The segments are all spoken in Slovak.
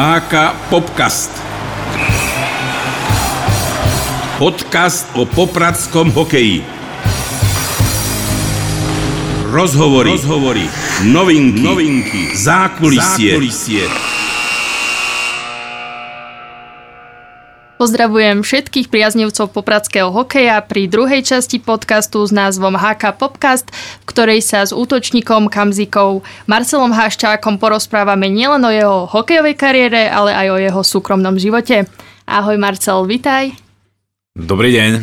HK Popcast. Podcast o popradskom hokeji. Rozhovory, rozhovory, novinky, novinky, zákulisie. zákulisie. Pozdravujem všetkých priaznivcov popradského hokeja pri druhej časti podcastu s názvom HK Popcast, v ktorej sa s útočníkom Kamzikou Marcelom Haščákom porozprávame nielen o jeho hokejovej kariére, ale aj o jeho súkromnom živote. Ahoj Marcel, vitaj. Dobrý deň.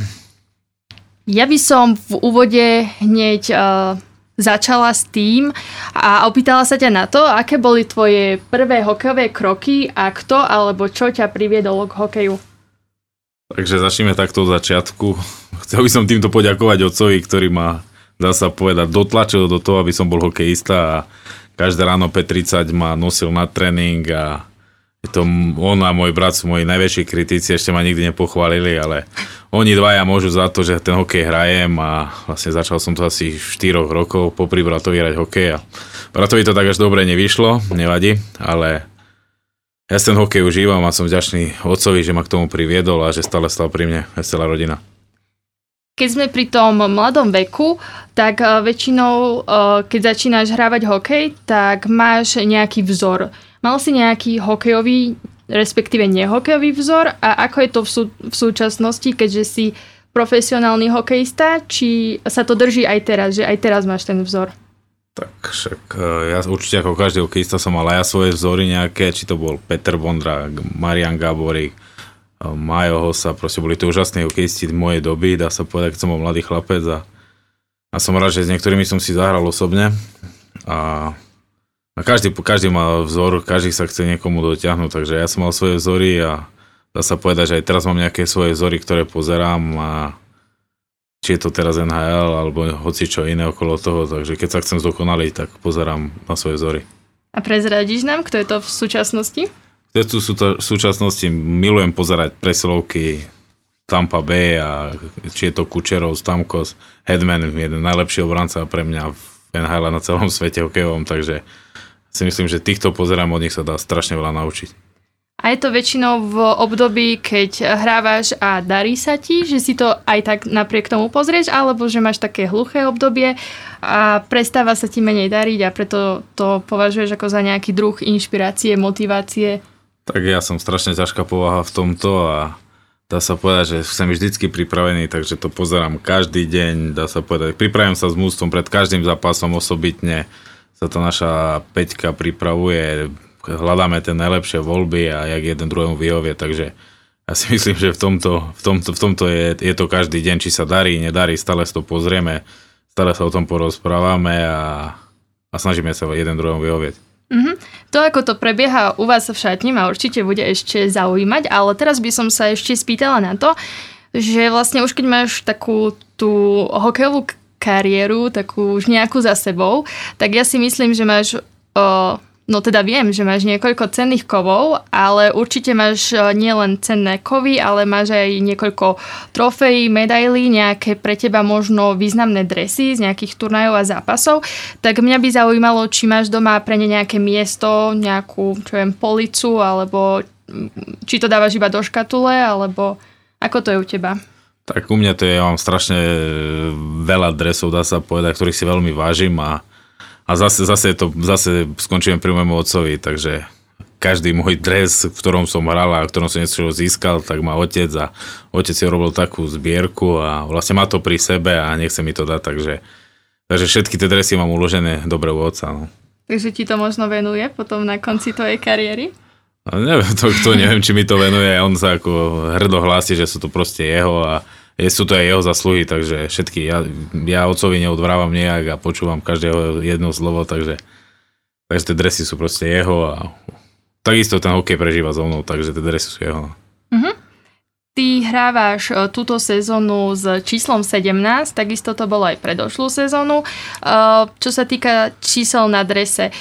Ja by som v úvode hneď uh, začala s tým a opýtala sa ťa na to, aké boli tvoje prvé hokejové kroky a kto alebo čo ťa priviedol k hokeju. Takže začneme takto od začiatku. Chcel by som týmto poďakovať otcovi, ktorý ma, dá sa povedať, dotlačil do toho, aby som bol hokejista a každé ráno 5.30 ma nosil na tréning a to on a môj brat sú moji najväčší kritici, ešte ma nikdy nepochválili, ale oni dvaja môžu za to, že ten hokej hrajem a vlastne začal som to asi 4 rokov popri bratovi hrať hokej a bratovi to tak až dobre nevyšlo, nevadí, ale ja ten hokej užívam a som vďačný otcovi, že ma k tomu priviedol a že stále stal pri mne aj celá rodina. Keď sme pri tom mladom veku, tak eh, väčšinou, eh, keď začínaš hrávať hokej, tak máš nejaký vzor. Mal si nejaký hokejový, respektíve nehokejový vzor a ako je to v, sú, v súčasnosti, keďže si profesionálny hokejista, či sa to drží aj teraz, že aj teraz máš ten vzor? Tak však e, ja určite ako každý hokejista som mal aj ja svoje vzory nejaké, či to bol Peter Bondra, Marian Gaborik, e, Majo Hosa, proste boli to úžasní hokejisti mojej doby, dá sa povedať, keď som bol mladý chlapec a, a som rád, že s niektorými som si zahral osobne. A, a každý, každý mal vzor, každý sa chce niekomu dotiahnuť, takže ja som mal svoje vzory a dá sa povedať, že aj teraz mám nejaké svoje vzory, ktoré pozerám a či je to teraz NHL alebo hoci čo iné okolo toho, takže keď sa chcem zdokonaliť, tak pozerám na svoje vzory. A prezradíš nám, kto je to v súčasnosti? Kto je tu v súčasnosti milujem pozerať presilovky Tampa Bay a či je to Kučerov, Stamkos, Headman, jeden najlepší obranca pre mňa v NHL na celom svete hokejovom, takže si myslím, že týchto pozerám, od nich sa dá strašne veľa naučiť. A je to väčšinou v období, keď hrávaš a darí sa ti, že si to aj tak napriek tomu pozrieš, alebo že máš také hluché obdobie a prestáva sa ti menej dariť a preto to považuješ ako za nejaký druh inšpirácie, motivácie? Tak ja som strašne ťažká povaha v tomto a dá sa povedať, že som vždycky pripravený, takže to pozerám každý deň, dá sa povedať. Pripravím sa s mústvom pred každým zápasom osobitne, sa to naša peťka pripravuje, hľadáme tie najlepšie voľby a jak jeden druhému vyhovie, takže ja si myslím, že v tomto, v tomto, v tomto je, je to každý deň, či sa darí, nedarí, stále si to pozrieme, stále sa o tom porozprávame a, a snažíme sa jeden druhému vyhovieť. Mm-hmm. To, ako to prebieha u vás v šatni, ma určite bude ešte zaujímať, ale teraz by som sa ešte spýtala na to, že vlastne už keď máš takú tú hokejovú kariéru, takú už nejakú za sebou, tak ja si myslím, že máš o, No teda viem, že máš niekoľko cenných kovov, ale určite máš e, nielen cenné kovy, ale máš aj niekoľko trofejí, medailí, nejaké pre teba možno významné dresy z nejakých turnajov a zápasov. Tak mňa by zaujímalo, či máš doma pre ne nejaké miesto, nejakú, čo viem, policu, alebo či to dávaš iba do škatule, alebo ako to je u teba? Tak u mňa to je, ja mám strašne veľa dresov, dá sa povedať, ktorých si veľmi vážim a a zase, zase, to, zase skončíme pri môjmu otcovi, takže každý môj dres, v ktorom som hral a v ktorom som niečo získal, tak má otec a otec si robil takú zbierku a vlastne má to pri sebe a nechce mi to dať, takže, takže všetky tie dresy mám uložené dobre u otca. No. Takže ti to možno venuje potom na konci tvojej kariéry? No, neviem, to, to neviem, či mi to venuje, on sa ako hrdo hlási, že sú to proste jeho a je, sú to aj jeho zasluhy, takže všetky, ja, ja otcovi neodvrávam nejak a počúvam každého jedno slovo, takže, takže tie dresy sú proste jeho a takisto ten hokej prežíva so mnou, takže tie dresy sú jeho. Uh-huh. Ty hrávaš e, túto sezónu s číslom 17, takisto to bolo aj predošlú sezónu. E, čo sa týka čísel na drese, e,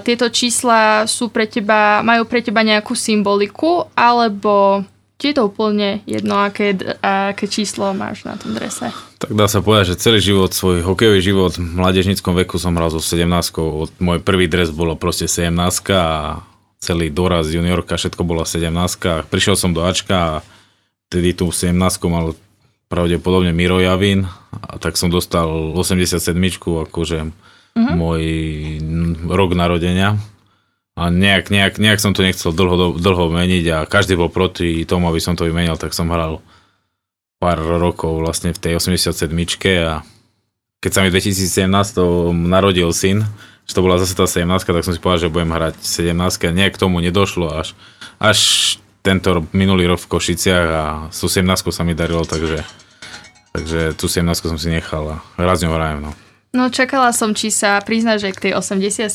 tieto čísla sú pre teba, majú pre teba nejakú symboliku, alebo či je to úplne jedno, aké, aké číslo máš na tom drese? Tak dá sa povedať, že celý život, svoj hokejový život v mládežnickom veku som hral so 17 Môj prvý dres bolo proste 17 a celý doraz juniorka, všetko bola 17 Prišiel som do Ačka a vtedy tú 17 mal pravdepodobne Miro Javín, a tak som dostal 87 akože uh-huh. môj rok narodenia. A nejak, nejak, nejak som to nechcel dlho, dlho meniť a každý bol proti tomu, aby som to vymenil, tak som hral pár rokov vlastne v tej 87 a keď sa mi v 2017 narodil syn, že to bola zase tá 17, tak som si povedal, že budem hrať 17 a nejak k tomu nedošlo až, až tento minulý rok v Košiciach a s 17 sa mi darilo, takže, takže tú 17 som si nechal a raz ňou hrajem. No. No čakala som, či sa prizna, že k tej 87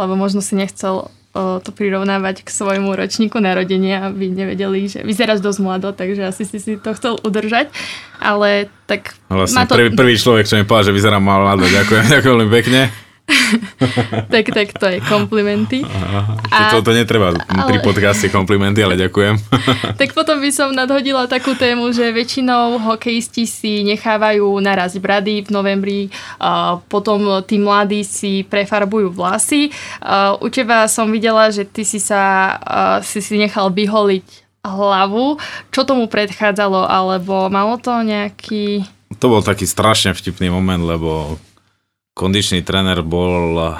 lebo možno si nechcel to prirovnávať k svojmu ročníku narodenia, aby nevedeli, že vyzeráš dosť mlado, takže asi si si to chcel udržať, ale tak... Vlastne to... prvý, prvý človek, čo mi povedal, že vyzerám mlado, ďakujem, ďakujem veľmi pekne. tak, tak to je komplimenty. Aha, a, to, to netreba ale, pri podcaste komplimenty, ale ďakujem. tak potom by som nadhodila takú tému, že väčšinou hokejisti si nechávajú naraz brady v novembri, a potom tí mladí si prefarbujú vlasy. A u teba som videla, že ty si sa si, si nechal vyholiť hlavu. Čo tomu predchádzalo, alebo malo to nejaký... To bol taký strašne vtipný moment, lebo kondičný tréner bol uh,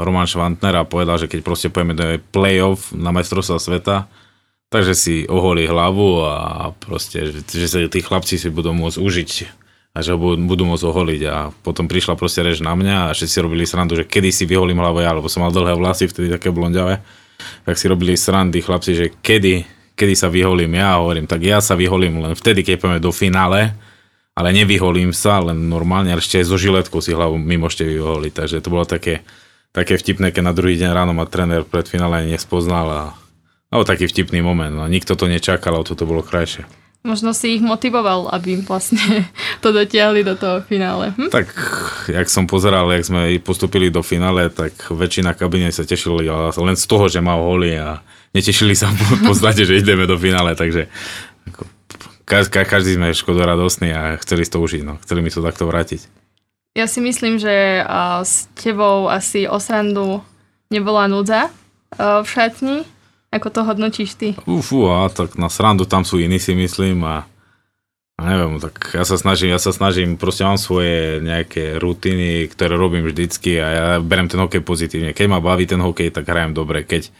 Roman Švantner a povedal, že keď proste pojeme do play-off na majstrovstva sveta, takže si oholí hlavu a proste, že sa tí chlapci si budú môcť užiť a že ho budú môcť oholiť. A potom prišla proste reč na mňa a všetci robili srandu, že kedy si vyholím hlavu ja, lebo som mal dlhé vlasy, vtedy také blondiavé, tak si robili srandy chlapci, že kedy, kedy sa vyholím ja hovorím, tak ja sa vyholím len vtedy, keď pojeme do finále, ale nevyholím sa, len normálne, ale ešte aj so žiletkou si hlavu my môžete vyholiť. Takže to bolo také, také vtipné, keď na druhý deň ráno ma tréner pred finále nespoznal a no, taký vtipný moment. No, nikto to nečakal, ale toto bolo krajšie. Možno si ich motivoval, aby vlastne to dotiahli do toho finále. Hm? Tak, jak som pozeral, jak sme postupili do finále, tak väčšina kabiny sa tešili len z toho, že má holy a netešili sa v podstate, že ideme do finále, takže ako, ka- ka- každý sme škodoradosní a chceli to užiť, no. chceli mi to takto vrátiť. Ja si myslím, že uh, s tebou asi o srandu nebola núdza uh, v šatni. Ako to hodnotíš ty? Ufú, a tak na srandu tam sú iní si myslím a, a neviem, tak ja sa snažím, ja sa snažím, proste mám svoje nejaké rutiny, ktoré robím vždycky a ja berem ten hokej pozitívne. Keď ma baví ten hokej, tak hrajem dobre. Keď,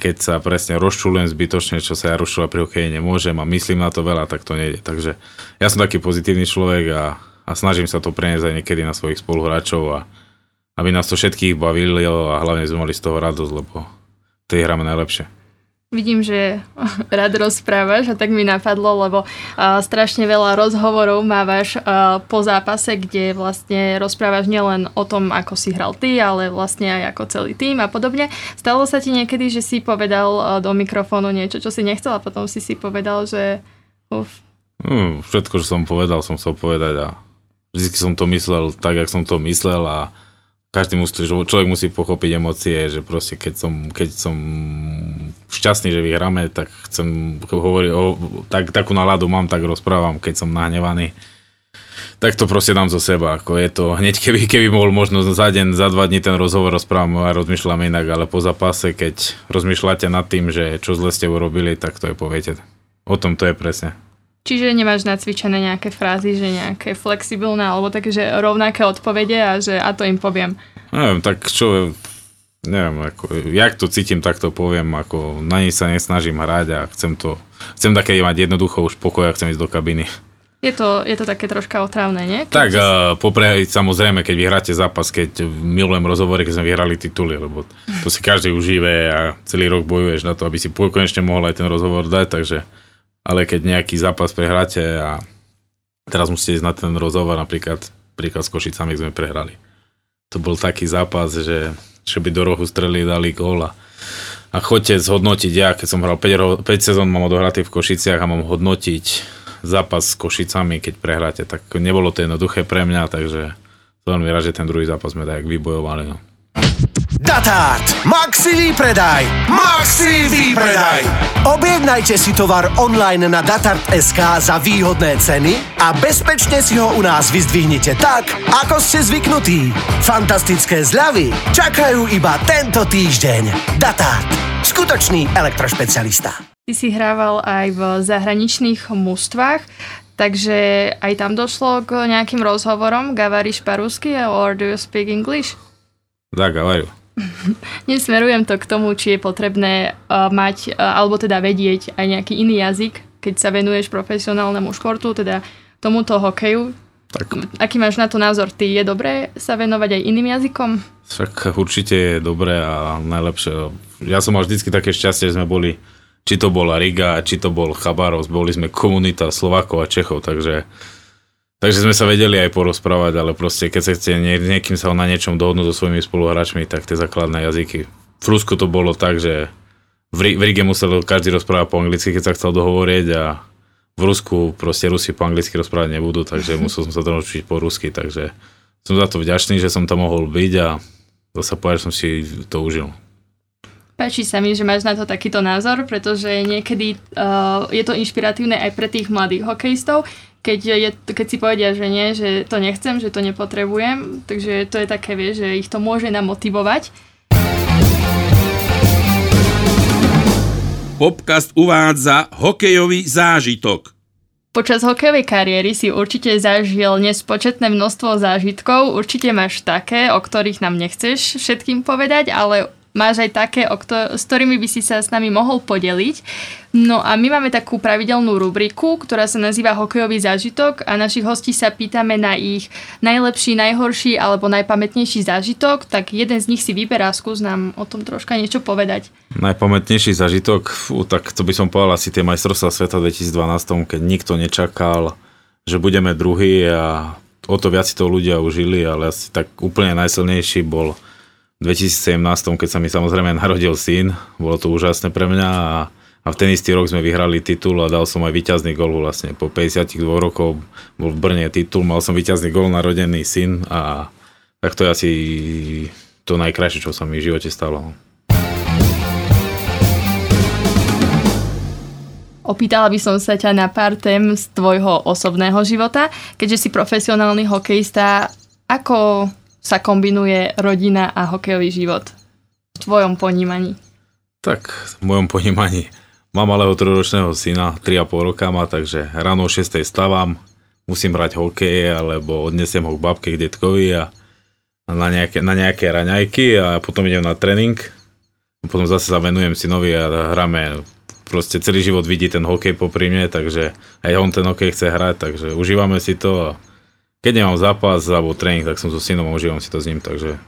keď sa presne rozčulujem zbytočne, čo sa ja rozčulovať pri hokeji nemôžem a myslím na to veľa, tak to nejde. Takže ja som taký pozitívny človek a, a snažím sa to preniesť aj niekedy na svojich spoluhráčov a aby nás to všetkých bavilo a hlavne sme mali z toho radosť, lebo to je hráme najlepšie. Vidím, že rád rozprávaš a tak mi napadlo, lebo uh, strašne veľa rozhovorov mávaš uh, po zápase, kde vlastne rozprávaš nielen o tom, ako si hral ty, ale vlastne aj ako celý tým a podobne. Stalo sa ti niekedy, že si povedal uh, do mikrofónu niečo, čo si nechcel a potom si si povedal, že uf. Hmm, všetko, čo som povedal, som chcel povedať a vždy som to myslel tak, jak som to myslel a každý musí, človek musí pochopiť emócie, že proste keď som, keď som šťastný, že vyhráme, tak chcem hovoriť, o, tak, takú náladu mám, tak rozprávam, keď som nahnevaný. Tak to proste dám zo seba, ako je to, hneď keby, keby mohol možno za deň, za dva dní ten rozhovor rozprávam a rozmýšľam inak, ale po zápase, keď rozmýšľate nad tým, že čo zle ste urobili, tak to je poviete. O tom to je presne. Čiže nemáš nacvičené nejaké frázy, že nejaké flexibilné alebo také, že rovnaké odpovede a že a to im poviem. Neviem, tak čo, neviem, ako, jak to cítim, tak to poviem, ako na nej sa nesnažím hrať a chcem to, chcem také mať jednoducho už pokoj a chcem ísť do kabiny. Je to, je to také troška otravné, nie? Keď tak, si... uh, popre, samozrejme, keď vyhráte zápas, keď milujem rozhovory, keď sme vyhrali tituly, lebo to si každý užíve a celý rok bojuješ na to, aby si konečne mohol aj ten rozhovor dať, takže ale keď nejaký zápas prehráte a teraz musíte ísť na ten rozhovor, napríklad, príklad s Košicami sme prehrali. To bol taký zápas, že že by do rohu streli dali gól a, chodte zhodnotiť ja, keď som hral 5, 5 sezón, mám odohratý v Košiciach a mám hodnotiť zápas s Košicami, keď prehráte, tak nebolo to jednoduché pre mňa, takže veľmi rád, že ten druhý zápas sme tak vybojovali. No. Datart. Maxi výpredaj. Maxi výpredaj. Objednajte si tovar online na Datart.sk za výhodné ceny a bezpečne si ho u nás vyzdvihnite tak, ako ste zvyknutí. Fantastické zľavy čakajú iba tento týždeň. Datart. skutočný elektrošpecialista. Ty si hrával aj v zahraničných mústvách, takže aj tam došlo k nejakým rozhovorom. Gavaríš po rusky or do you speak English? Да, говорю. Nesmerujem to k tomu, či je potrebné uh, mať, uh, alebo teda vedieť aj nejaký iný jazyk, keď sa venuješ profesionálnemu športu, teda tomuto hokeju. Tak Aký máš na to názor? Ty je dobré sa venovať aj iným jazykom? však určite je dobré a najlepšie. Ja som mal vždycky také šťastie, že sme boli, či to bola Riga, či to bol Chabarovsk, boli sme komunita Slovákov a Čechov, takže Takže sme sa vedeli aj porozprávať, ale proste keď sa chcete nie, niekým sa na niečom dohodnúť so svojimi spoluhráčmi, tak tie základné jazyky. V Rusku to bolo tak, že v, v Rige musel každý rozprávať po anglicky, keď sa chcel dohovoriť a v Rusku proste Rusi po anglicky rozprávať nebudú, takže musel som sa naučiť po rusky, takže som za to vďačný, že som tam mohol byť a zase povedať, že som si to užil. Páči sa mi, že máš na to takýto názor, pretože niekedy uh, je to inšpiratívne aj pre tých mladých hokejistov, keď, je, keď si povedia, že nie, že to nechcem, že to nepotrebujem, takže to je také, vieš, že ich to môže namotivovať. Popcast uvádza hokejový zážitok. Počas hokejovej kariéry si určite zažil nespočetné množstvo zážitkov, určite máš také, o ktorých nám nechceš všetkým povedať, ale máš aj také, o kto- s ktorými by si sa s nami mohol podeliť. No a my máme takú pravidelnú rubriku, ktorá sa nazýva Hokejový zážitok a našich hostí sa pýtame na ich najlepší, najhorší alebo najpamätnejší zážitok, tak jeden z nich si vyberá, skús nám o tom troška niečo povedať. Najpamätnejší zažitok, fú, tak to by som povedal asi tie majstrovstvá sveta v 2012, keď nikto nečakal, že budeme druhý a o to viac si to ľudia užili, ale asi tak úplne najsilnejší bol 2017, keď sa mi samozrejme narodil syn. Bolo to úžasné pre mňa a, a v ten istý rok sme vyhrali titul a dal som aj víťazný gol vlastne. Po 52 rokov bol v Brne titul, mal som víťazný gol, narodený syn a tak to je asi to najkrajšie, čo sa mi v živote stalo. Opýtala by som sa ťa na pár tém z tvojho osobného života. Keďže si profesionálny hokejista, ako sa kombinuje rodina a hokejový život v tvojom ponímaní? Tak, v mojom ponímaní mám malého trojročného syna, 3,5 roka má, takže ráno o 6 stávam, musím hrať hokej, alebo odnesiem ho k babke, k detkovi a na nejaké, na nejaké raňajky a potom idem na tréning. Potom zase sa venujem synovi a hráme proste celý život vidí ten hokej popri mne, takže aj on ten hokej chce hrať, takže užívame si to a keď nemám zápas alebo tréning, tak som so synom a užívam si to s ním, takže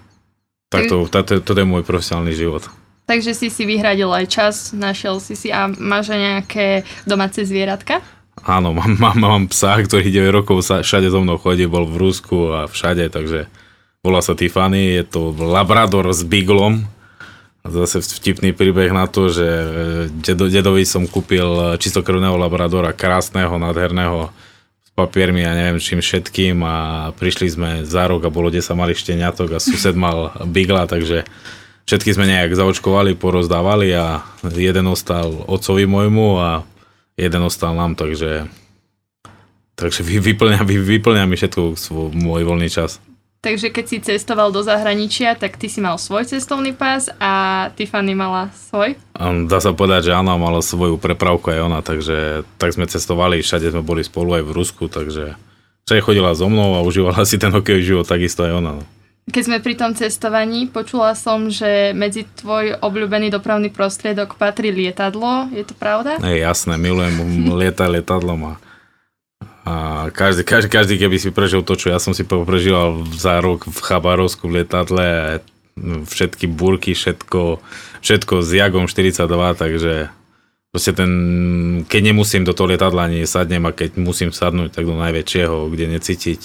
takto, toto, toto je môj profesionálny život. Takže si si vyhradil aj čas, našiel si si a máš aj nejaké domáce zvieratka? Áno, mám, mám, mám psa, ktorý 9 rokov sa všade so mnou chodí, bol v Rusku a všade, takže volá sa Tiffany, je to Labrador s Biglom. Zase vtipný príbeh na to, že e, dedo, dedovi som kúpil čistokrvného Labradora, krásneho, nádherného, papiermi a neviem čím všetkým a prišli sme za rok a bolo 10 malých šteniatok a sused mal Bigla, takže všetky sme nejak zaočkovali, porozdávali a jeden ostal otcovi môjmu a jeden ostal nám, takže takže vy, vyplňa, vy, vyplňa mi všetko svoj, môj voľný čas. Takže keď si cestoval do zahraničia, tak ty si mal svoj cestovný pás a Tiffany mala svoj? Dá sa povedať, že Anna mala svoju prepravku aj ona, takže tak sme cestovali, všade sme boli spolu aj v Rusku, takže všade chodila so mnou a užívala si ten hokejový život takisto aj ona. No. Keď sme pri tom cestovaní, počula som, že medzi tvoj obľúbený dopravný prostriedok patrí lietadlo. Je to pravda? Je jasné, milujem lietať lietadlom a, a každý, každý, každý, keby si prežil to, čo ja som si prežíval za rok v Chabarovsku v lietadle, a všetky búrky, všetko, všetko s Jagom 42, takže proste ten, keď nemusím do toho lietadla ani sadnem a keď musím sadnúť, tak do najväčšieho, kde necítiť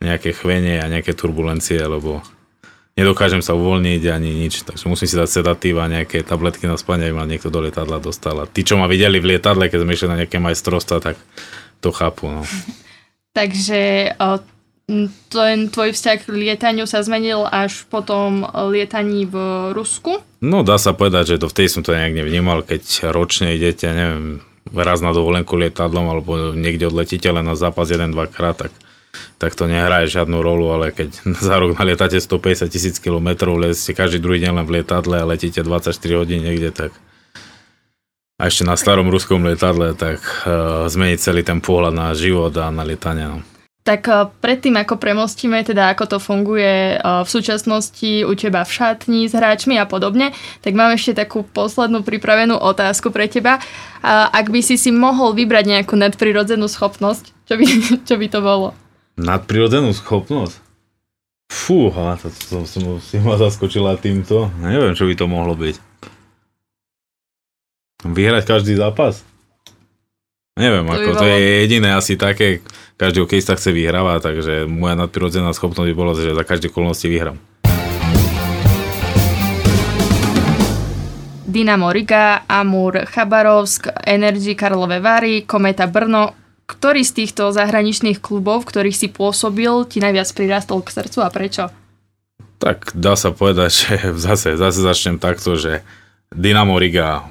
nejaké chvenie a nejaké turbulencie, lebo nedokážem sa uvoľniť ani nič, takže musím si dať sedatív a nejaké tabletky na spanie, aby ma niekto do lietadla dostal. A tí, čo ma videli v lietadle, keď sme išli na nejaké majstrovstva, tak to chápu. No. Takže ten tvoj vzťah k lietaniu sa zmenil až po tom lietaní v Rusku? no dá sa povedať, že to vtedy som to nejak nevnímal, keď ročne idete, neviem, raz na dovolenku lietadlom alebo niekde odletíte len na zápas jeden, dvakrát, tak tak to nehraje žiadnu rolu, ale keď za rok nalietate 150 tisíc kilometrov, letíte každý druhý deň len v lietadle a letíte 24 hodín niekde, tak a ešte na starom ruskom lietadle, tak uh, zmeniť celý ten pohľad na život a na lietanie. No. Tak uh, predtým, ako premostíme, teda ako to funguje uh, v súčasnosti u teba v šatni s hráčmi a podobne, tak mám ešte takú poslednú pripravenú otázku pre teba. Uh, ak by si si mohol vybrať nejakú nadprirodzenú schopnosť, čo by, čo by to bolo? Nadprirodzenú schopnosť? Fúha, to, to, to som si ma zaskočila týmto. Neviem, čo by to mohlo byť. Vyhrať každý zápas? Neviem, to ako, to je jediné asi také, každý hokejista chce vyhrávať, takže moja nadprirodzená schopnosť by bola, že za každé okolnosti vyhrám. Dynamo Riga, Amur Chabarovsk, Energy Karlové Vary, Kometa Brno. Ktorý z týchto zahraničných klubov, v ktorých si pôsobil, ti najviac prirastol k srdcu a prečo? Tak dá sa povedať, že zase, zase začnem takto, že Dynamo Riga,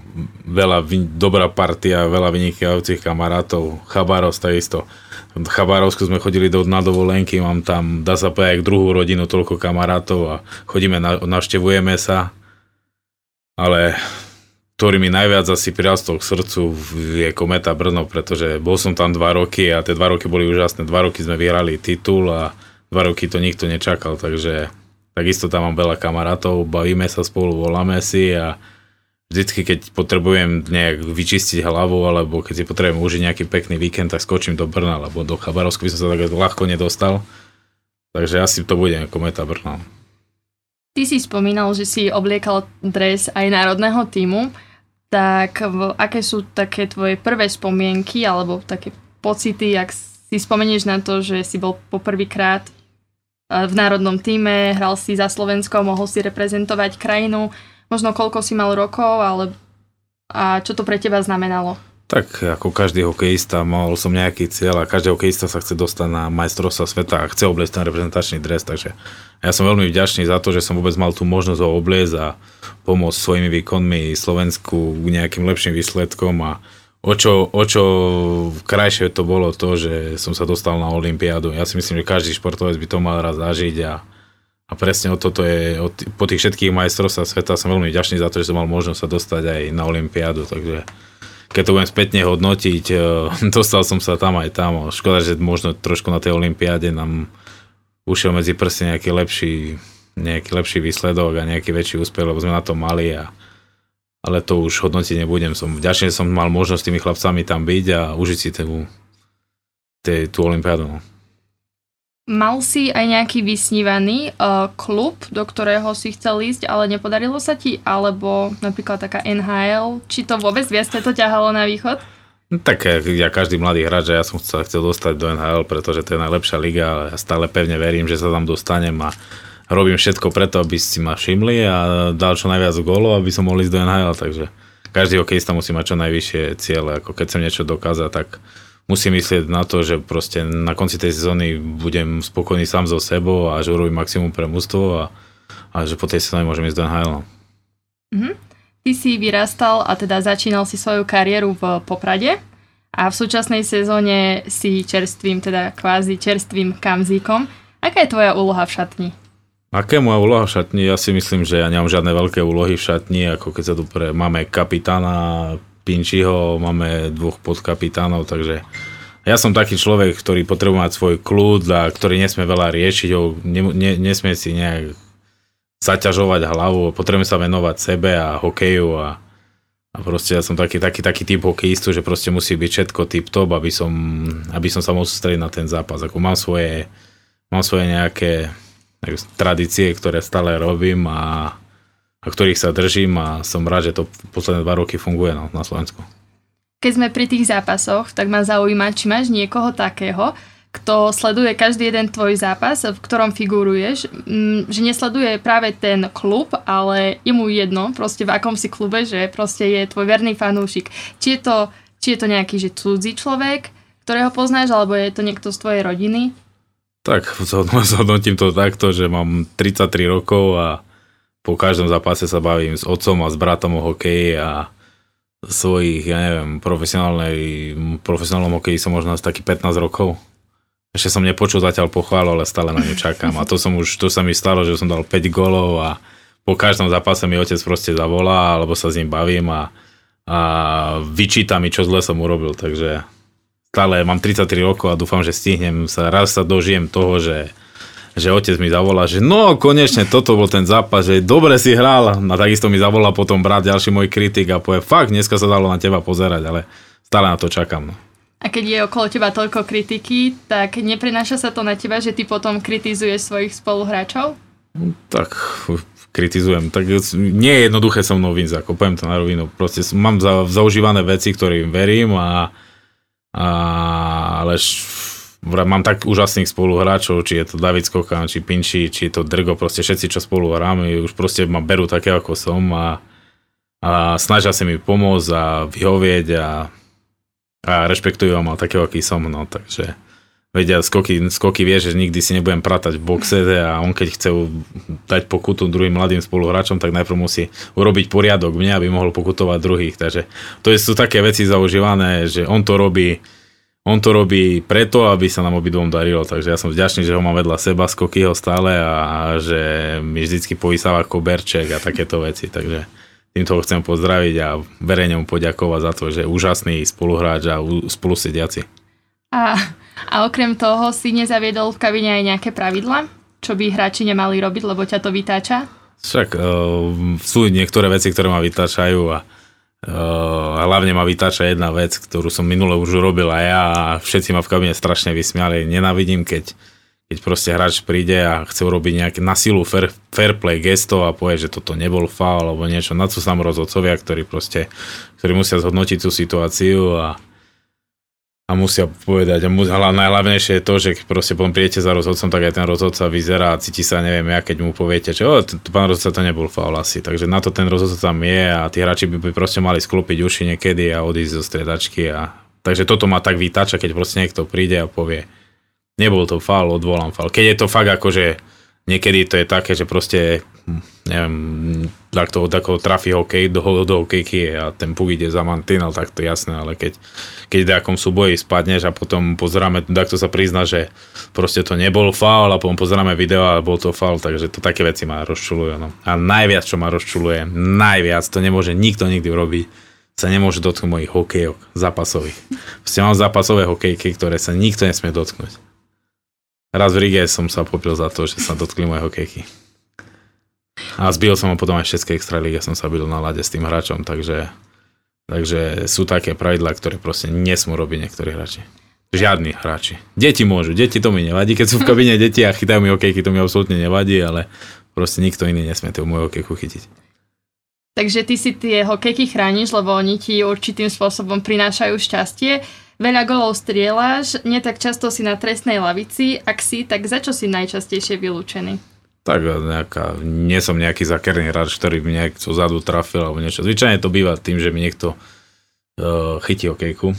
veľa, dobrá partia, veľa vynikajúcich kamarátov, Chabarovsk takisto. V Chabarovsku sme chodili do, na dovolenky, mám tam, dá sa povedať, druhú rodinu, toľko kamarátov a chodíme, na, navštevujeme sa. Ale ktorý mi najviac asi prirastol k srdcu je Kometa Brno, pretože bol som tam dva roky a tie dva roky boli úžasné. Dva roky sme vyhrali titul a dva roky to nikto nečakal, takže takisto tam mám veľa kamarátov, bavíme sa spolu, voláme si a vždycky, keď potrebujem nejak vyčistiť hlavu, alebo keď si potrebujem užiť nejaký pekný víkend, tak skočím do Brna, lebo do Chabarovska by som sa tak ľahko nedostal. Takže asi to bude Kometa Brna. Ty si spomínal, že si obliekal dres aj národného týmu, tak aké sú také tvoje prvé spomienky alebo také pocity, ak si spomenieš na to, že si bol poprvýkrát v národnom týme, hral si za Slovensko, mohol si reprezentovať krajinu možno koľko si mal rokov, ale a čo to pre teba znamenalo? Tak ako každý hokejista, mal som nejaký cieľ a každý hokejista sa chce dostať na majstrovstva sveta a chce obliecť ten reprezentačný dres, takže ja som veľmi vďačný za to, že som vôbec mal tú možnosť ho obliecť a pomôcť svojimi výkonmi Slovensku k nejakým lepším výsledkom a o čo, o čo krajšie to bolo to, že som sa dostal na Olympiádu. Ja si myslím, že každý športovec by to mal raz zažiť a a presne o toto je, o t- po tých všetkých majstrovstvách sveta som veľmi vďačný za to, že som mal možnosť sa dostať aj na Olympiádu, takže keď to budem spätne hodnotiť, e, dostal som sa tam aj tam. Škoda, že možno trošku na tej Olympiáde nám ušiel medzi prsty nejaký lepší, nejaký lepší výsledok a nejaký väčší úspech, lebo sme na to mali a ale to už hodnotiť nebudem. Som vďačný, že som mal možnosť s tými chlapcami tam byť a užiť si tú, tú Olympiádu. No. Mal si aj nejaký vysnívaný uh, klub, do ktorého si chcel ísť, ale nepodarilo sa ti? Alebo napríklad taká NHL? Či to vôbec viac to ťahalo na východ? No, tak ja každý mladý hráč, ja som sa chcel dostať do NHL, pretože to je najlepšia liga, ale ja stále pevne verím, že sa tam dostanem a robím všetko preto, aby si ma všimli a dal čo najviac gólov, aby som mohol ísť do NHL, takže každý hokejista musí mať čo najvyššie ciele, ako keď chcem niečo dokázať, tak musím myslieť na to, že proste na konci tej sezóny budem spokojný sám so sebou a že urobím maximum pre mústvo a, a že po tej sezóne môžem ísť do NHL. Mm-hmm. Ty si vyrastal a teda začínal si svoju kariéru v Poprade a v súčasnej sezóne si čerstvým, teda kvázi čerstvým kamzíkom. Aká je tvoja úloha v šatni? Aká je moja úloha v šatni? Ja si myslím, že ja nemám žiadne veľké úlohy v šatni, ako keď sa tu pre... máme kapitána, Pinčiho, máme dvoch podkapitánov, takže ja som taký človek, ktorý potrebuje mať svoj kľud a ktorý nesmie veľa riešiť, ho, ne, ne, nesmie si nejak zaťažovať hlavu, potrebujem sa venovať sebe a hokeju a, a proste ja som taký, taký, taký typ hokejistu, že proste musí byť všetko tip top, aby som, aby som sa mohol sústrediť na ten zápas. Ako mám svoje, mám svoje nejaké tradície, ktoré stále robím a a ktorých sa držím a som rád, že to posledné dva roky funguje na, na Slovensku. Keď sme pri tých zápasoch, tak ma zaujíma, či máš niekoho takého, kto sleduje každý jeden tvoj zápas, v ktorom figuruješ, mm, že nesleduje práve ten klub, ale je mu jedno, proste v akom si klube, že proste je tvoj verný fanúšik. Či je to, či je to nejaký že cudzí človek, ktorého poznáš, alebo je to niekto z tvojej rodiny? Tak, zhodnotím to takto, že mám 33 rokov a po každom zápase sa bavím s otcom a s bratom o hokeji a svojich, ja neviem, profesionálnej, profesionálnom hokeji som možno asi taký 15 rokov. Ešte som nepočul zatiaľ pochválu, ale stále na ňu čakám. A to som už, to sa mi stalo, že som dal 5 golov a po každom zápase mi otec proste zavolá, alebo sa s ním bavím a, a vyčíta mi, čo zle som urobil, takže stále mám 33 rokov a dúfam, že stihnem sa, raz sa dožijem toho, že že otec mi zavolá, že no konečne toto bol ten zápas, že dobre si hral a takisto mi zavolá potom brat, ďalší môj kritik a povie, fakt, dneska sa dalo na teba pozerať, ale stále na to čakám. No. A keď je okolo teba toľko kritiky, tak neprináša sa to na teba, že ty potom kritizuješ svojich spoluhráčov? Tak kritizujem. Tak nie je jednoduché so mnou vyjsť, ako poviem to na rovinu. Proste mám za, zaužívané veci, ktorým verím a, a ale mám tak úžasných spoluhráčov, či je to David Skokan, či Pinči, či je to Drgo, proste všetci, čo spolu hráme, už proste ma berú také, ako som a, a snažia sa mi pomôcť a vyhovieť a, a rešpektujú ma takého, aký som, no, takže vedia, skoky, skoky vie, že nikdy si nebudem pratať v boxe a on keď chce dať pokutu druhým mladým spoluhráčom, tak najprv musí urobiť poriadok mne, aby mohol pokutovať druhých, takže to sú také veci zaužívané, že on to robí on to robí preto, aby sa nám obidvom darilo, takže ja som vďačný, že ho mám vedľa seba, skoky ho stále a, že mi vždycky povysáva koberček a takéto veci, takže týmto ho chcem pozdraviť a verejne mu poďakovať za to, že je úžasný spoluhráč a spolusediaci. A, a okrem toho si nezaviedol v kabine aj nejaké pravidla, čo by hráči nemali robiť, lebo ťa to vytáča? Však uh, sú niektoré veci, ktoré ma vytáčajú a Uh, hlavne ma vytáča jedna vec, ktorú som minule už urobil a ja a všetci ma v kabine strašne vysmiali. Nenávidím, keď, keď proste hráč príde a chce urobiť nejaké na silu fair, fair play gesto a povie, že toto nebol foul alebo niečo. Na co sa rozhodcovia, ktorí proste, ktorí musia zhodnotiť tú situáciu a a musia povedať, a mu, najhlavnejšie je to, že proste potom prijete za rozhodcom, tak aj ten rozhodca vyzerá a cíti sa, neviem ja, keď mu poviete, že pán rozhodca to nebol faul asi, takže na to ten rozhodca tam je a tí hráči by, proste mali sklopiť uši niekedy a odísť zo striedačky a takže toto ma tak vytáča, keď proste niekto príde a povie, nebol to faul, odvolám faul. Keď je to fakt akože niekedy to je také, že proste neviem, takto, takto trafí hokej do, do hokejky a ten puk ide za mantinel, tak to jasné, ale keď, keď v nejakom súboji spadneš a potom pozeráme, takto sa prizna, že proste to nebol faul a potom pozeráme video a bol to faul, takže to také veci ma rozčulujú. No. A najviac, čo ma rozčuluje, najviac, to nemôže nikto nikdy urobiť, sa nemôže dotknúť mojich hokejok zápasových. Proste mám zápasové hokejky, ktoré sa nikto nesmie dotknúť. Raz v Rige som sa popil za to, že sa dotkli moje hokejky. A zbil som ho potom aj v Českej extralíge, som sa bil na lade s tým hráčom, takže, takže sú také pravidlá, ktoré proste nesmú robiť niektorí hráči. Žiadni hráči. Deti môžu, deti to mi nevadí, keď sú v kabine deti a chytajú mi hokejky, to mi absolútne nevadí, ale proste nikto iný nesmie tú moju hokejku chytiť. Takže ty si tie hokejky chrániš, lebo oni ti určitým spôsobom prinášajú šťastie. Veľa golov strieľaš, nie tak často si na trestnej lavici. Ak si, tak za čo si najčastejšie vylúčený? Tak nejaká, nie som nejaký zakerný hráč, ktorý by nejak zadu trafil alebo niečo. Zvyčajne to býva tým, že mi niekto uh, chytí okejku,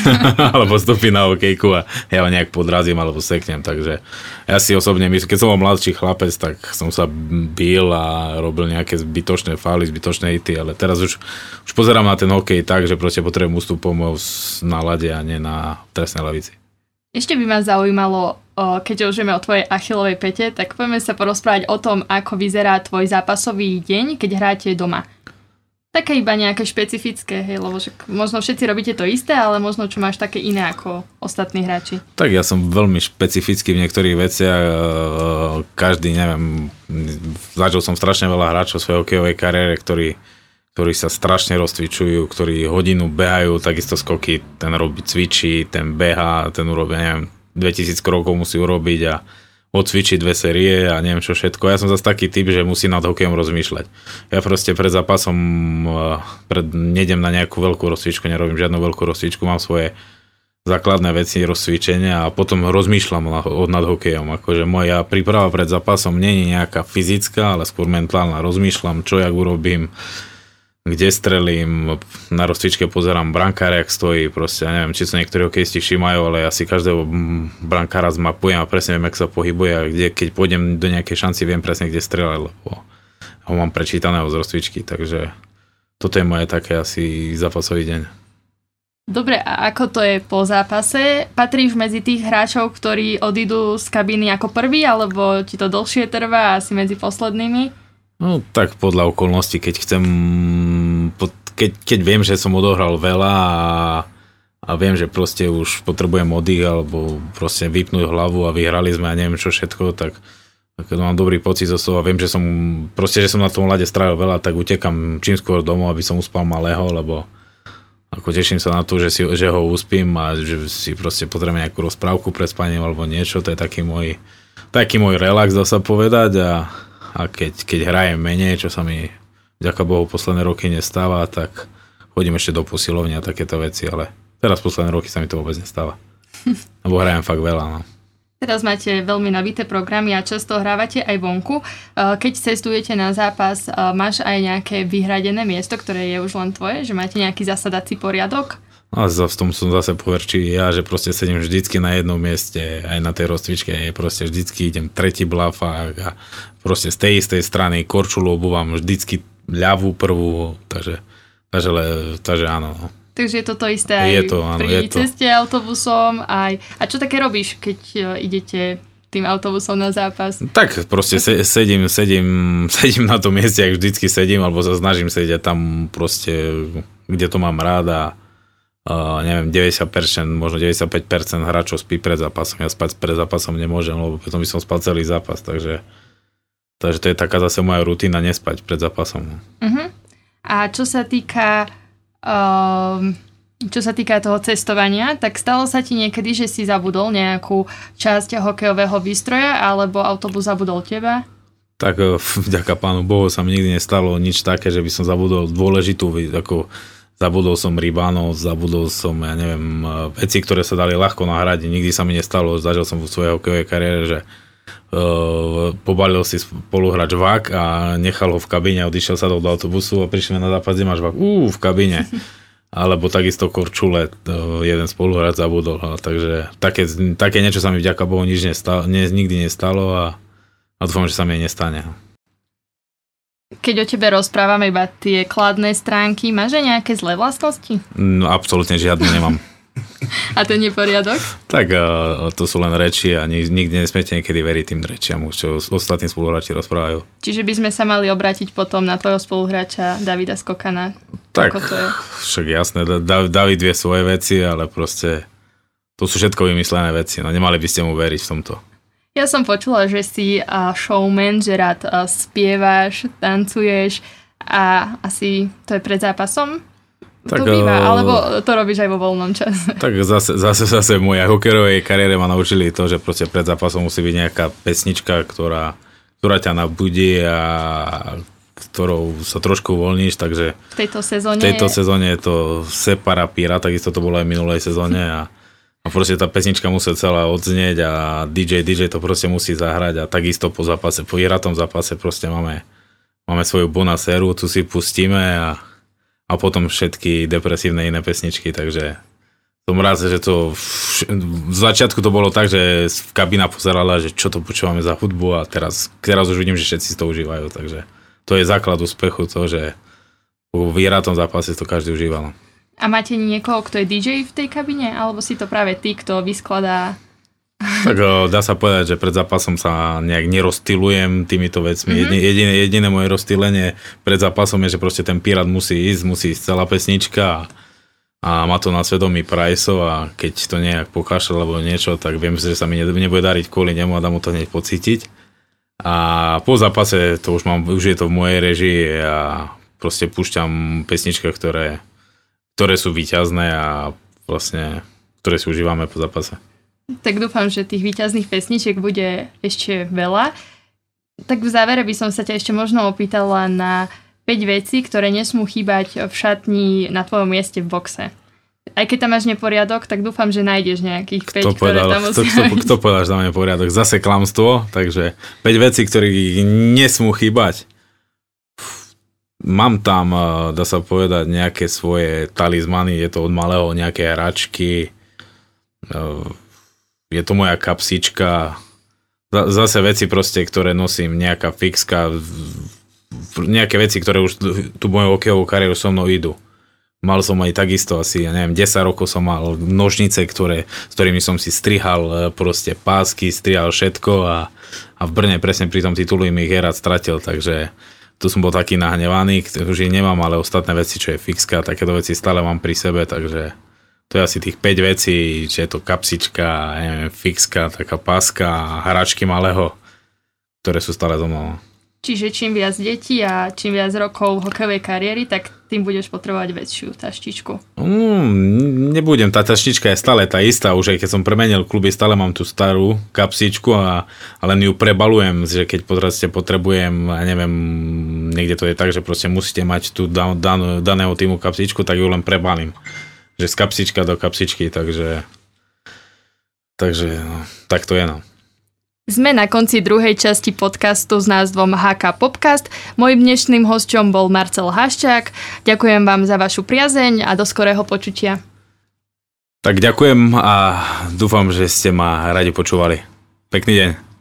alebo stupí na okejku a ja ho nejak podrazím alebo seknem, takže ja si osobne myslím, keď som bol mladší chlapec, tak som sa bil a robil nejaké zbytočné fály, zbytočné hity, ale teraz už, už pozerám na ten hokej tak, že proste potrebujem ústup pomôcť na lade a nie na trestnej lavici. Ešte by ma zaujímalo, keď už o tvojej achilovej pete, tak poďme sa porozprávať o tom, ako vyzerá tvoj zápasový deň, keď hráte doma. Také iba nejaké špecifické, hej, lebo však možno všetci robíte to isté, ale možno čo máš také iné ako ostatní hráči. Tak ja som veľmi špecifický v niektorých veciach. E, každý, neviem, zažil som strašne veľa hráčov svojej hokejovej kariére, ktorí, ktorí sa strašne rozcvičujú, ktorí hodinu behajú, takisto skoky, ten robí cvičí, ten beha, ten urobí, neviem, 2000 krokov musí urobiť a odcvičiť dve série a neviem čo všetko. Ja som zase taký typ, že musí nad hokejom rozmýšľať. Ja proste pred zápasom eh, pred, nedem na nejakú veľkú rozcvičku, nerobím žiadnu veľkú rozcvičku, mám svoje základné veci, rozcvičenia a potom rozmýšľam nad hokejom. Akože moja príprava pred zápasom nie je nejaká fyzická, ale skôr mentálna. Rozmýšľam, čo jak urobím, kde strelím, na rozcvičke pozerám brankára, jak stojí, proste, neviem, či sa niektorí hokejisti všimajú, ale asi každého brankára zmapujem a presne viem, jak sa pohybuje a kde, keď pôjdem do nejakej šanci, viem presne, kde strieľať, lebo ho mám prečítaného z rozcvičky, takže toto je moje také asi zápasový deň. Dobre, a ako to je po zápase? Patríš medzi tých hráčov, ktorí odídu z kabíny ako prvý, alebo ti to dlhšie trvá asi medzi poslednými? No tak podľa okolností, keď chcem, keď, keď viem, že som odohral veľa a, a viem, že proste už potrebujem oddych alebo proste vypnúť hlavu a vyhrali sme a neviem čo všetko, tak, tak mám dobrý pocit zo toho a viem, že som proste, že som na tom ľade strávil veľa, tak utekam čím skôr domov, aby som uspal malého, lebo ako teším sa na to, že, si, že ho uspím a že si proste potrebujem nejakú rozprávku pred spaním alebo niečo, to je taký môj, taký môj relax, dá sa povedať a, a keď, keď hrajem menej, čo sa mi ďaká Bohu posledné roky nestáva, tak chodím ešte do posilovne a takéto veci, ale teraz posledné roky sa mi to vôbec nestáva. Lebo hrajem fakt veľa. No. Teraz máte veľmi nabité programy a často hrávate aj vonku. Eh, keď cestujete na zápas, eh, máš aj nejaké vyhradené miesto, ktoré je už len tvoje? Že máte nejaký zasadací poriadok? A v tom som zase poverčí ja, že proste sedím vždycky na jednom mieste, aj na tej rozcvičke, proste vždycky idem tretí blafák a proste z tej istej strany korčulu obúvam vždycky ľavú prvú, takže, takže, takže áno. No. Takže je to to isté aj je to, áno, pri je to. ceste autobusom. Aj... A čo také robíš, keď e, idete tým autobusom na zápas? Tak proste se, sedím, sedím, sedím na tom mieste, ak vždycky sedím, alebo sa snažím sedieť tam proste, kde to mám rád a uh, neviem, 90%, možno 95% hráčov spí pred zápasom. Ja spať pred zápasom nemôžem, lebo potom by som spal celý zápas, takže, takže to je taká zase moja rutina nespať pred zápasom. Uh-huh. A čo sa týka Um, čo sa týka toho cestovania, tak stalo sa ti niekedy, že si zabudol nejakú časť hokejového výstroja alebo autobus zabudol teba? Tak eh, vďaka pánu Bohu sa mi nikdy nestalo nič také, že by som zabudol dôležitú, ako zabudol som rybánov, zabudol som, ja neviem, eh, veci, ktoré sa dali ľahko nahradiť. Nikdy sa mi nestalo, zažil som vo svojej hokejovej kariére, že uh, pobalil si spoluhráč vak a nechal ho v kabíne odišiel sa do autobusu a prišiel na zápas, kde máš vak? Uú, v kabíne. Alebo takisto Korčule, uh, jeden spoluhráč zabudol. A takže také, také niečo sa mi vďaka Bohu nič nestalo, ne, nikdy nestalo a, a dúfam, že sa mi nestane. Keď o tebe rozprávame iba tie kladné stránky, máš aj nejaké zlé vlastnosti? No, absolútne žiadne nemám. A ten neporiadok? Tak uh, to sú len reči a nikdy nesmiete niekedy veriť tým rečiam, čo ostatní spoluhráči rozprávajú. Čiže by sme sa mali obrátiť potom na tvojho spoluhráča Davida Skokana. Tak, to je? však jasné, David vie svoje veci, ale proste to sú všetko vymyslené veci, no nemali by ste mu veriť v tomto. Ja som počula, že si showman, že rád spievaš, tancuješ a asi to je pred zápasom? Tak, to býva, uh, alebo to robíš aj vo voľnom čase? Tak zase, zase, zase v mojej hokerovej kariére ma naučili to, že proste pred zápasom musí byť nejaká pesnička, ktorá, ktorá ťa nabudí a ktorou sa trošku uvoľníš, takže v tejto sezóne, v tejto sezóne je to Separa Pira, takisto to bolo aj v minulej sezóne a, a proste tá pesnička musí celá odznieť a DJ, DJ to proste musí zahrať a takisto po zápase, po iratom zápase proste máme, máme svoju bonaséru, tu si pustíme a a potom všetky depresívne iné pesničky, takže som rád, že to v, v začiatku to bolo tak, že kabína pozerala, že čo to počúvame za hudbu a teraz, teraz už vidím, že všetci to užívajú, takže to je základ úspechu, to, že v vyhratom zápase to každý užíval. A máte niekoho, kto je DJ v tej kabine, alebo si to práve ty, kto vyskladá tak dá sa povedať, že pred zápasom sa nejak nerozstylujem týmito vecmi. Mm-hmm. Jediné, jediné moje rozstylenie pred zápasom je, že proste ten pirát musí ísť, musí ísť celá pesnička a, a má to na svedomí Priceov a keď to nejak pokášľa alebo niečo, tak viem, že sa mi nebude dariť kvôli nemu a dám mu to hneď pocítiť. A po zápase to už mám, už je to v mojej režii a proste púšťam pesničky, ktoré, ktoré sú výťazné a vlastne ktoré si užívame po zápase. Tak dúfam, že tých výťazných pesničiek bude ešte veľa. Tak v závere by som sa ťa ešte možno opýtala na 5 vecí, ktoré nesmú chýbať v šatni na tvojom mieste v boxe. Aj keď tam máš neporiadok, tak dúfam, že nájdeš nejakých 5, kto ktoré povedal, tam kto, kto, kto povedal, že tam je poriadok? Zase klamstvo, takže 5 vecí, ktoré nesmú chýbať. Mám tam, eh, dá sa povedať, nejaké svoje talizmany, je to od malého nejaké hračky, eh, je to moja kapsička, zase veci proste, ktoré nosím, nejaká fixka, nejaké veci, ktoré už tú moju hokejovú kariéru so mnou idú. Mal som aj takisto asi, ja neviem, 10 rokov som mal nožnice, ktoré, s ktorými som si strihal e, proste pásky, strihal všetko a, a v Brne presne pri tom titulu mi ich rád stratil, takže tu som bol taký nahnevaný, už ich nemám, ale ostatné veci, čo je fixka, takéto veci stále mám pri sebe, takže to je asi tých 5 vecí, či je to kapsička, neviem, fixka, taká páska, hračky malého, ktoré sú stále so mnou. Čiže čím viac detí a čím viac rokov hokejovej kariéry, tak tým budeš potrebovať väčšiu taštičku. Mm, nebudem, tá taštička je stále tá istá, už aj keď som premenil kluby, stále mám tú starú kapsičku a, a len ju prebalujem, že keď proste potrebujem, ja neviem, niekde to je tak, že proste musíte mať tú dan, dan, daného týmu kapsičku, tak ju len prebalím. Že z kapsička do kapsičky, takže takže no, tak to je no. Sme na konci druhej časti podcastu s názvom HK Popcast. Mojím dnešným hosťom bol Marcel Haščák. Ďakujem vám za vašu priazeň a do skorého počutia. Tak ďakujem a dúfam, že ste ma radi počúvali. Pekný deň.